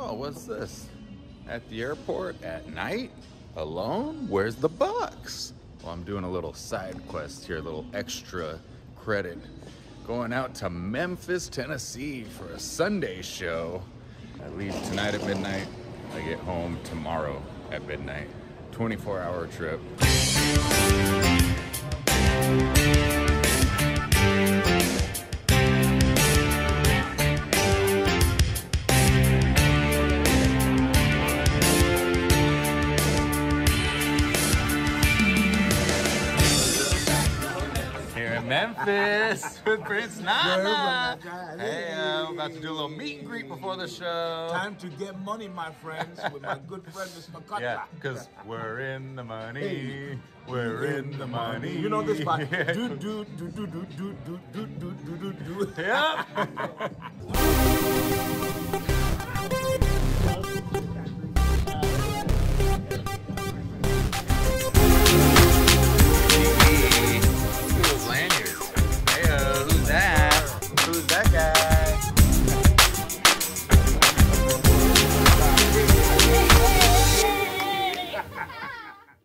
Oh, what's this? At the airport at night? Alone? Where's the bucks? Well, I'm doing a little side quest here, a little extra credit. Going out to Memphis, Tennessee for a Sunday show. I leave tonight at midnight. I get home tomorrow at midnight. 24 hour trip. Memphis with Prince Nana. Hey, we're about to do a little meet and greet before the show. Time to get money, my friends, with my good friend Mr. Cutler. Yeah, because we're in the money. We're in the money. You know this part. Do do do do do do do do do do do. Yep.